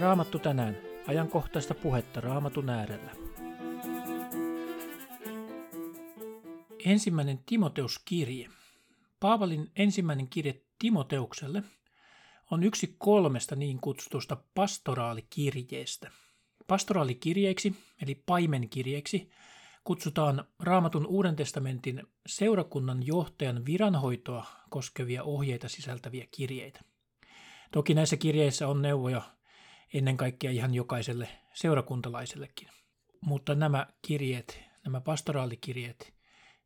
Raamattu tänään. Ajankohtaista puhetta Raamatun äärellä. Ensimmäinen Timoteus-kirje. Paavalin ensimmäinen kirje Timoteukselle on yksi kolmesta niin kutsutusta pastoraalikirjeestä. Pastoraalikirjeiksi, eli paimenkirjeiksi, kutsutaan Raamatun Uuden testamentin seurakunnan johtajan viranhoitoa koskevia ohjeita sisältäviä kirjeitä. Toki näissä kirjeissä on neuvoja ennen kaikkea ihan jokaiselle seurakuntalaisellekin. Mutta nämä kirjeet, nämä pastoraalikirjeet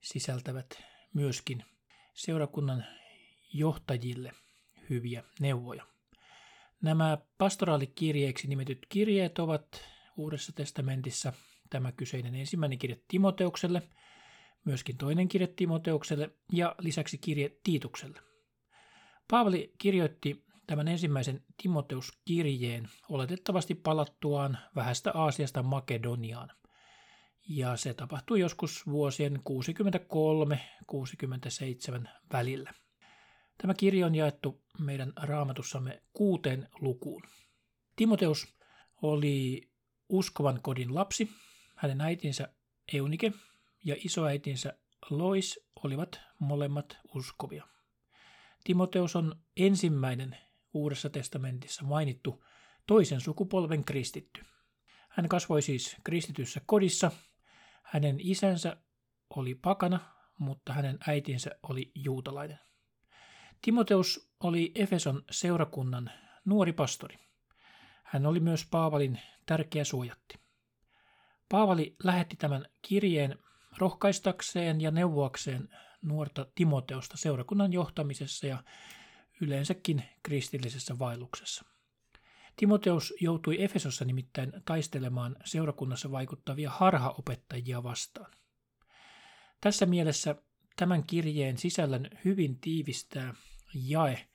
sisältävät myöskin seurakunnan johtajille hyviä neuvoja. Nämä pastoraalikirjeiksi nimetyt kirjeet ovat Uudessa testamentissa tämä kyseinen ensimmäinen kirje Timoteukselle, myöskin toinen kirje Timoteukselle ja lisäksi kirje Tiitukselle. Paavali kirjoitti tämän ensimmäisen Timoteus-kirjeen oletettavasti palattuaan vähästä Aasiasta Makedoniaan. Ja se tapahtui joskus vuosien 63-67 välillä. Tämä kirja on jaettu meidän raamatussamme kuuteen lukuun. Timoteus oli uskovan kodin lapsi. Hänen äitinsä Eunike ja isoäitinsä Lois olivat molemmat uskovia. Timoteus on ensimmäinen Uudessa testamentissa mainittu toisen sukupolven kristitty. Hän kasvoi siis kristityssä kodissa. Hänen isänsä oli pakana, mutta hänen äitinsä oli juutalainen. Timoteus oli Efeson seurakunnan nuori pastori. Hän oli myös Paavalin tärkeä suojatti. Paavali lähetti tämän kirjeen rohkaistakseen ja neuvoakseen nuorta Timoteusta seurakunnan johtamisessa ja yleensäkin kristillisessä vaelluksessa. Timoteus joutui Efesossa nimittäin taistelemaan seurakunnassa vaikuttavia harhaopettajia vastaan. Tässä mielessä tämän kirjeen sisällön hyvin tiivistää jae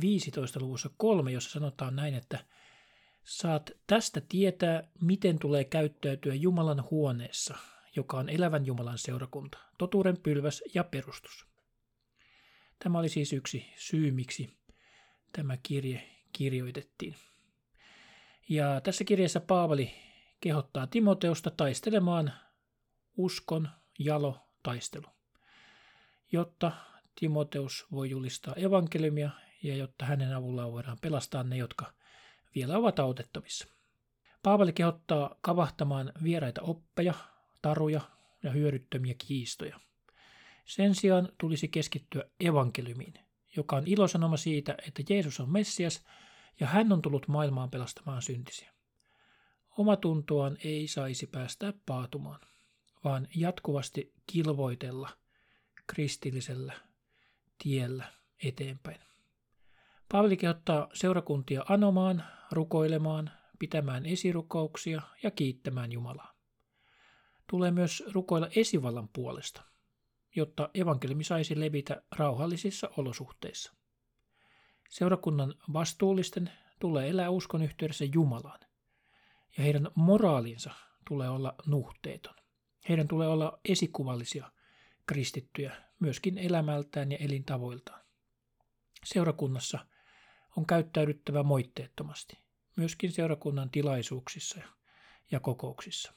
15 luvussa 3, jossa sanotaan näin, että saat tästä tietää, miten tulee käyttäytyä Jumalan huoneessa, joka on elävän Jumalan seurakunta, totuuden pylväs ja perustus. Tämä oli siis yksi syy, miksi tämä kirje kirjoitettiin. Ja tässä kirjassa Paavali kehottaa Timoteusta taistelemaan uskon jalo taistelu, jotta Timoteus voi julistaa evankeliumia ja jotta hänen avullaan voidaan pelastaa ne, jotka vielä ovat autettavissa. Paavali kehottaa kavahtamaan vieraita oppeja, taruja ja hyödyttömiä kiistoja – sen sijaan tulisi keskittyä evankeliumiin, joka on ilosanoma siitä, että Jeesus on Messias ja hän on tullut maailmaan pelastamaan syntisiä. Omatuntoaan ei saisi päästää paatumaan, vaan jatkuvasti kilvoitella kristillisellä tiellä eteenpäin. Paavali kehottaa seurakuntia anomaan, rukoilemaan, pitämään esirukouksia ja kiittämään Jumalaa. Tulee myös rukoilla esivallan puolesta – jotta evankeliumi saisi levitä rauhallisissa olosuhteissa. Seurakunnan vastuullisten tulee elää uskon yhteydessä Jumalaan, ja heidän moraalinsa tulee olla nuhteeton. Heidän tulee olla esikuvallisia kristittyjä myöskin elämältään ja elintavoiltaan. Seurakunnassa on käyttäydyttävä moitteettomasti, myöskin seurakunnan tilaisuuksissa ja kokouksissa.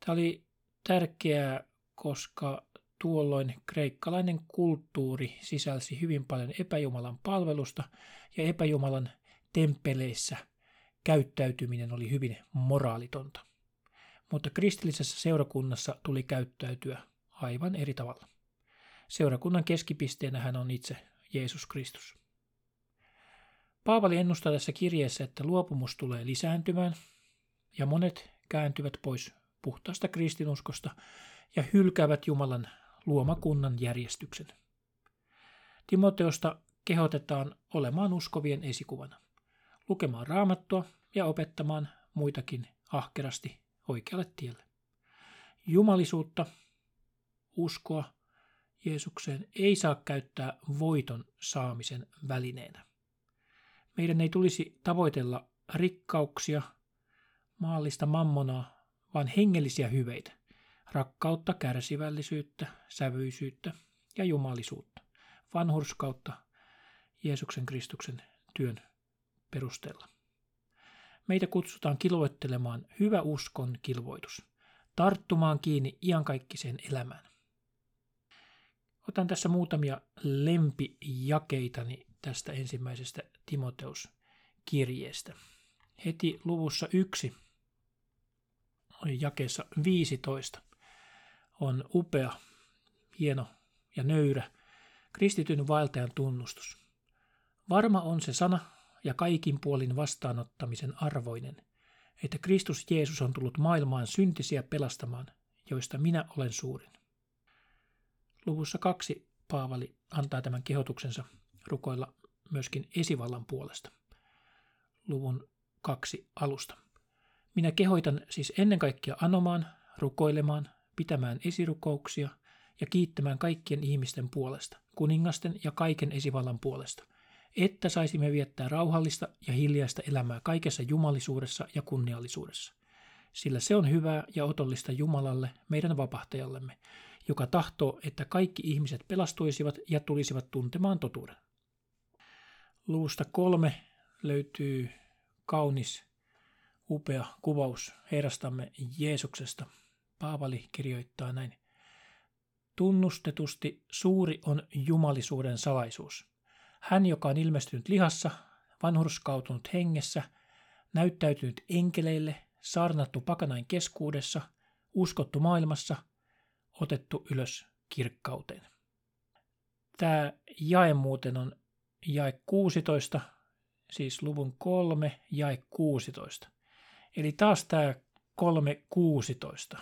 Tämä oli tärkeää, koska tuolloin kreikkalainen kulttuuri sisälsi hyvin paljon epäjumalan palvelusta ja epäjumalan temppeleissä käyttäytyminen oli hyvin moraalitonta. Mutta kristillisessä seurakunnassa tuli käyttäytyä aivan eri tavalla. Seurakunnan keskipisteenä hän on itse Jeesus Kristus. Paavali ennustaa tässä kirjeessä, että luopumus tulee lisääntymään ja monet kääntyvät pois puhtaasta kristinuskosta ja hylkäävät Jumalan luomakunnan järjestyksen. Timoteosta kehotetaan olemaan uskovien esikuvana, lukemaan raamattua ja opettamaan muitakin ahkerasti oikealle tielle. Jumalisuutta, uskoa Jeesukseen ei saa käyttää voiton saamisen välineenä. Meidän ei tulisi tavoitella rikkauksia, maallista mammonaa, vaan hengellisiä hyveitä rakkautta, kärsivällisyyttä, sävyisyyttä ja jumalisuutta, vanhurskautta Jeesuksen Kristuksen työn perusteella. meitä kutsutaan kilvoittelemaan hyvä uskon kilvoitus, tarttumaan kiinni iankaikkiseen elämään. Otan tässä muutamia lempijakeitani tästä ensimmäisestä Timoteus-kirjeestä. Heti luvussa yksi jakeessa 15 on upea, hieno ja nöyrä kristityn vaeltajan tunnustus. Varma on se sana ja kaikin puolin vastaanottamisen arvoinen, että Kristus Jeesus on tullut maailmaan syntisiä pelastamaan, joista minä olen suurin. Luvussa kaksi Paavali antaa tämän kehotuksensa rukoilla myöskin esivallan puolesta. Luvun kaksi alusta. Minä kehoitan siis ennen kaikkea anomaan, rukoilemaan, pitämään esirukouksia ja kiittämään kaikkien ihmisten puolesta, kuningasten ja kaiken esivallan puolesta, että saisimme viettää rauhallista ja hiljaista elämää kaikessa jumalisuudessa ja kunniallisuudessa. Sillä se on hyvää ja otollista Jumalalle, meidän vapahtajallemme, joka tahtoo, että kaikki ihmiset pelastuisivat ja tulisivat tuntemaan totuuden. Luusta kolme löytyy kaunis, upea kuvaus Herrastamme Jeesuksesta. Paavali kirjoittaa näin. Tunnustetusti suuri on jumalisuuden salaisuus. Hän, joka on ilmestynyt lihassa, vanhurskautunut hengessä, näyttäytynyt enkeleille, saarnattu pakanain keskuudessa, uskottu maailmassa, otettu ylös kirkkauteen. Tämä jae muuten on jae 16, siis luvun 3, jae 16. Eli taas tämä 3.16.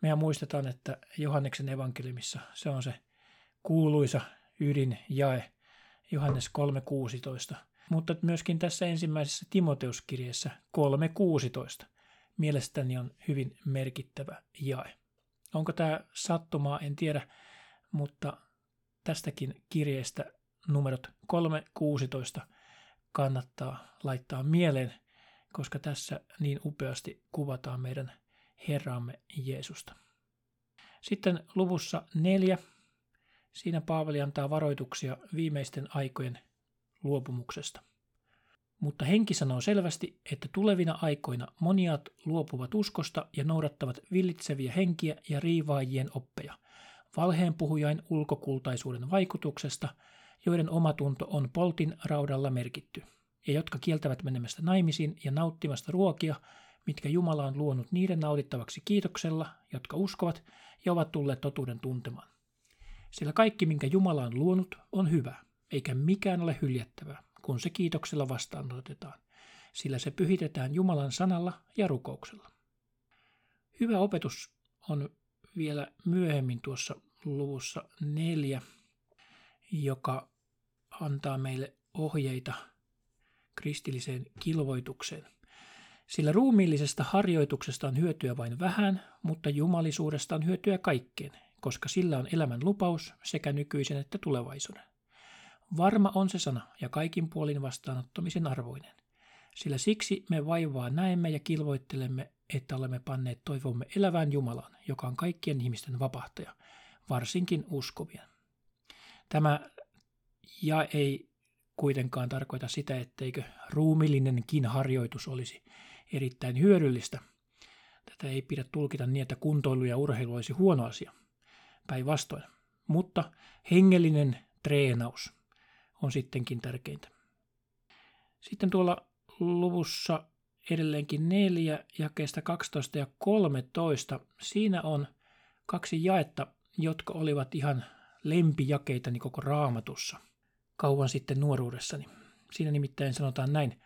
Mehän muistetaan, että Johanneksen evankeliumissa se on se kuuluisa ydinjae, Johannes 3.16. Mutta myöskin tässä ensimmäisessä Timoteuskirjeessä 3.16 mielestäni on hyvin merkittävä jae. Onko tämä sattumaa, en tiedä, mutta tästäkin kirjeestä numerot 3.16 kannattaa laittaa mieleen, koska tässä niin upeasti kuvataan meidän Herramme Jeesusta. Sitten luvussa neljä. Siinä Paavali antaa varoituksia viimeisten aikojen luopumuksesta. Mutta henki sanoo selvästi, että tulevina aikoina moniat luopuvat uskosta ja noudattavat villitseviä henkiä ja riivaajien oppeja, valheen puhujain ulkokultaisuuden vaikutuksesta, joiden omatunto on poltin raudalla merkitty, ja jotka kieltävät menemästä naimisiin ja nauttimasta ruokia, mitkä Jumala on luonut niiden naudittavaksi kiitoksella, jotka uskovat ja ovat tulleet totuuden tuntemaan. Sillä kaikki, minkä Jumala on luonut, on hyvä, eikä mikään ole hyljättävää, kun se kiitoksella vastaanotetaan, sillä se pyhitetään Jumalan sanalla ja rukouksella. Hyvä opetus on vielä myöhemmin tuossa luvussa neljä, joka antaa meille ohjeita kristilliseen kilvoitukseen – sillä ruumiillisesta harjoituksesta on hyötyä vain vähän, mutta jumalisuudesta on hyötyä kaikkeen, koska sillä on elämän lupaus sekä nykyisen että tulevaisuuden. Varma on se sana ja kaikin puolin vastaanottamisen arvoinen. Sillä siksi me vaivaa näemme ja kilvoittelemme, että olemme panneet toivomme elävään Jumalaan, joka on kaikkien ihmisten vapahtaja, varsinkin uskovien. Tämä ja ei kuitenkaan tarkoita sitä, etteikö ruumillinenkin harjoitus olisi erittäin hyödyllistä. Tätä ei pidä tulkita niin, että kuntoilu ja urheilu olisi huono asia. Päinvastoin. Mutta hengellinen treenaus on sittenkin tärkeintä. Sitten tuolla luvussa edelleenkin neljä jakeesta 12 ja 13. Siinä on kaksi jaetta, jotka olivat ihan lempijakeitani koko raamatussa kauan sitten nuoruudessani. Siinä nimittäin sanotaan näin.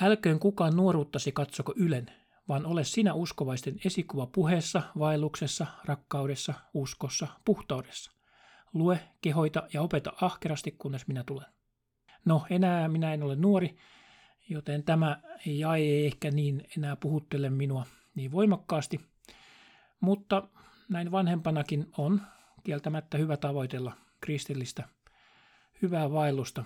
Älköön kukaan nuoruuttasi katsoko ylen, vaan ole sinä uskovaisten esikuva puheessa, vaelluksessa, rakkaudessa, uskossa, puhtaudessa. Lue, kehoita ja opeta ahkerasti, kunnes minä tulen. No, enää minä en ole nuori, joten tämä ei ehkä niin enää puhuttele minua niin voimakkaasti, mutta näin vanhempanakin on kieltämättä hyvä tavoitella kristillistä hyvää vaellusta,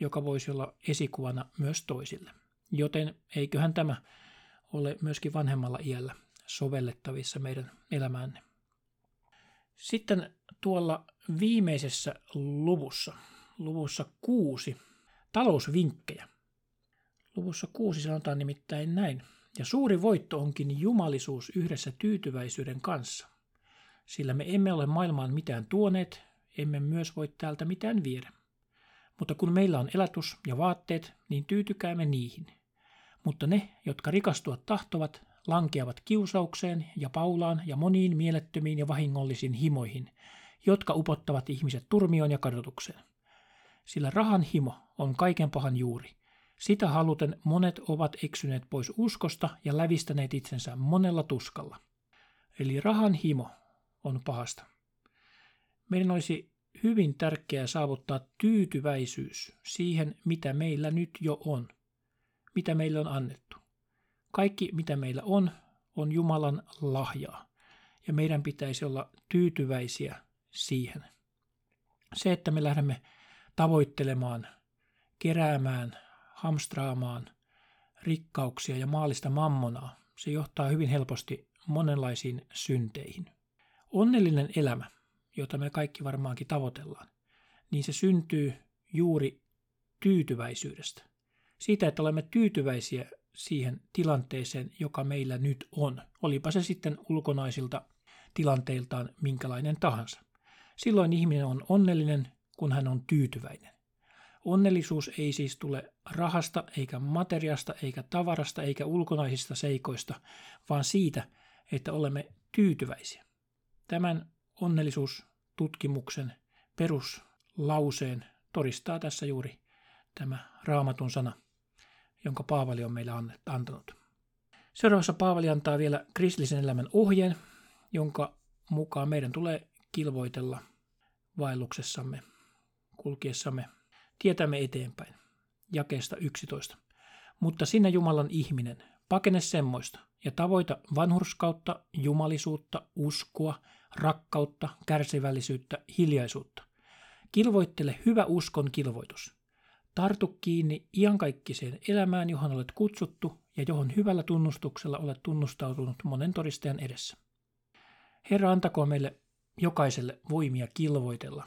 joka voisi olla esikuvana myös toisille. Joten eiköhän tämä ole myöskin vanhemmalla iällä sovellettavissa meidän elämäänne. Sitten tuolla viimeisessä luvussa, luvussa kuusi, talousvinkkejä. Luvussa kuusi sanotaan nimittäin näin. Ja suuri voitto onkin jumalisuus yhdessä tyytyväisyyden kanssa. Sillä me emme ole maailmaan mitään tuoneet, emme myös voi täältä mitään viedä. Mutta kun meillä on elätys ja vaatteet, niin tyytykäämme niihin. Mutta ne, jotka rikastua tahtovat, lankeavat kiusaukseen ja paulaan ja moniin mielettömiin ja vahingollisiin himoihin, jotka upottavat ihmiset turmioon ja kadotukseen. Sillä rahan himo on kaiken pahan juuri. Sitä haluten monet ovat eksyneet pois uskosta ja lävistäneet itsensä monella tuskalla. Eli rahan himo on pahasta. Meidän olisi hyvin tärkeää saavuttaa tyytyväisyys siihen, mitä meillä nyt jo on, mitä meille on annettu. Kaikki, mitä meillä on, on Jumalan lahjaa, ja meidän pitäisi olla tyytyväisiä siihen. Se, että me lähdemme tavoittelemaan, keräämään, hamstraamaan rikkauksia ja maallista mammonaa, se johtaa hyvin helposti monenlaisiin synteihin. Onnellinen elämä, jota me kaikki varmaankin tavoitellaan, niin se syntyy juuri tyytyväisyydestä. Siitä, että olemme tyytyväisiä siihen tilanteeseen, joka meillä nyt on, olipa se sitten ulkonaisilta tilanteiltaan minkälainen tahansa. Silloin ihminen on onnellinen, kun hän on tyytyväinen. Onnellisuus ei siis tule rahasta, eikä materiasta, eikä tavarasta, eikä ulkonaisista seikoista, vaan siitä, että olemme tyytyväisiä. Tämän onnellisuustutkimuksen peruslauseen todistaa tässä juuri tämä raamatun sana, jonka Paavali on meille antanut. Seuraavassa Paavali antaa vielä kristillisen elämän ohjeen, jonka mukaan meidän tulee kilvoitella vaelluksessamme, kulkiessamme tietämme eteenpäin. Jakeesta 11. Mutta sinä Jumalan ihminen, pakene semmoista ja tavoita vanhurskautta, jumalisuutta, uskoa, rakkautta, kärsivällisyyttä, hiljaisuutta. Kilvoittele hyvä uskon kilvoitus. Tartu kiinni iankaikkiseen elämään, johon olet kutsuttu ja johon hyvällä tunnustuksella olet tunnustautunut monen todistajan edessä. Herra antakoon meille jokaiselle voimia kilvoitella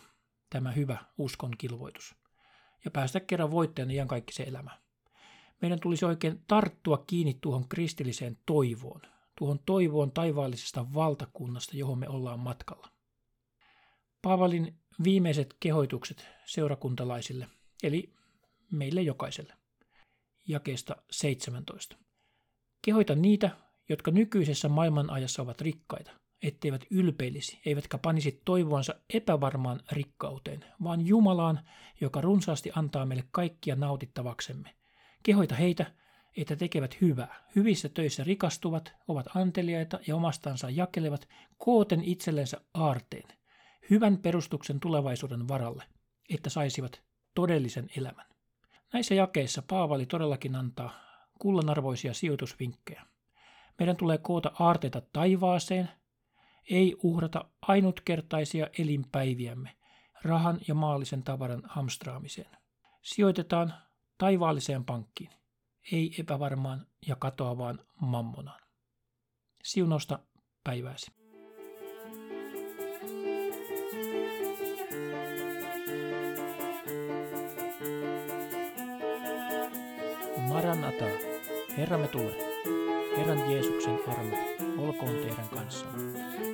tämä hyvä uskon kilvoitus ja päästä kerran voittajana iankaikkiseen elämään. Meidän tulisi oikein tarttua kiinni tuohon kristilliseen toivoon, tuohon toivoon taivaallisesta valtakunnasta, johon me ollaan matkalla. Paavalin viimeiset kehoitukset seurakuntalaisille, eli meille jokaiselle. Jakeesta 17. Kehoita niitä, jotka nykyisessä maailmanajassa ovat rikkaita, etteivät ylpeilisi, eivätkä panisi toivoansa epävarmaan rikkauteen, vaan Jumalaan, joka runsaasti antaa meille kaikkia nautittavaksemme. Kehoita heitä, että tekevät hyvää, hyvissä töissä rikastuvat, ovat anteliaita ja omastansa jakelevat, kooten itsellensä aarteen, hyvän perustuksen tulevaisuuden varalle, että saisivat todellisen elämän. Näissä jakeissa Paavali todellakin antaa kullanarvoisia sijoitusvinkkejä. Meidän tulee koota aarteita taivaaseen, ei uhrata ainutkertaisia elinpäiviämme rahan ja maallisen tavaran hamstraamiseen. Sijoitetaan taivaalliseen pankkiin, ei epävarmaan ja katoavaan mammonaan. Siunosta päivääsi. Maranata, Herramme tule. Herran Jeesuksen armo, olkoon teidän kanssanne.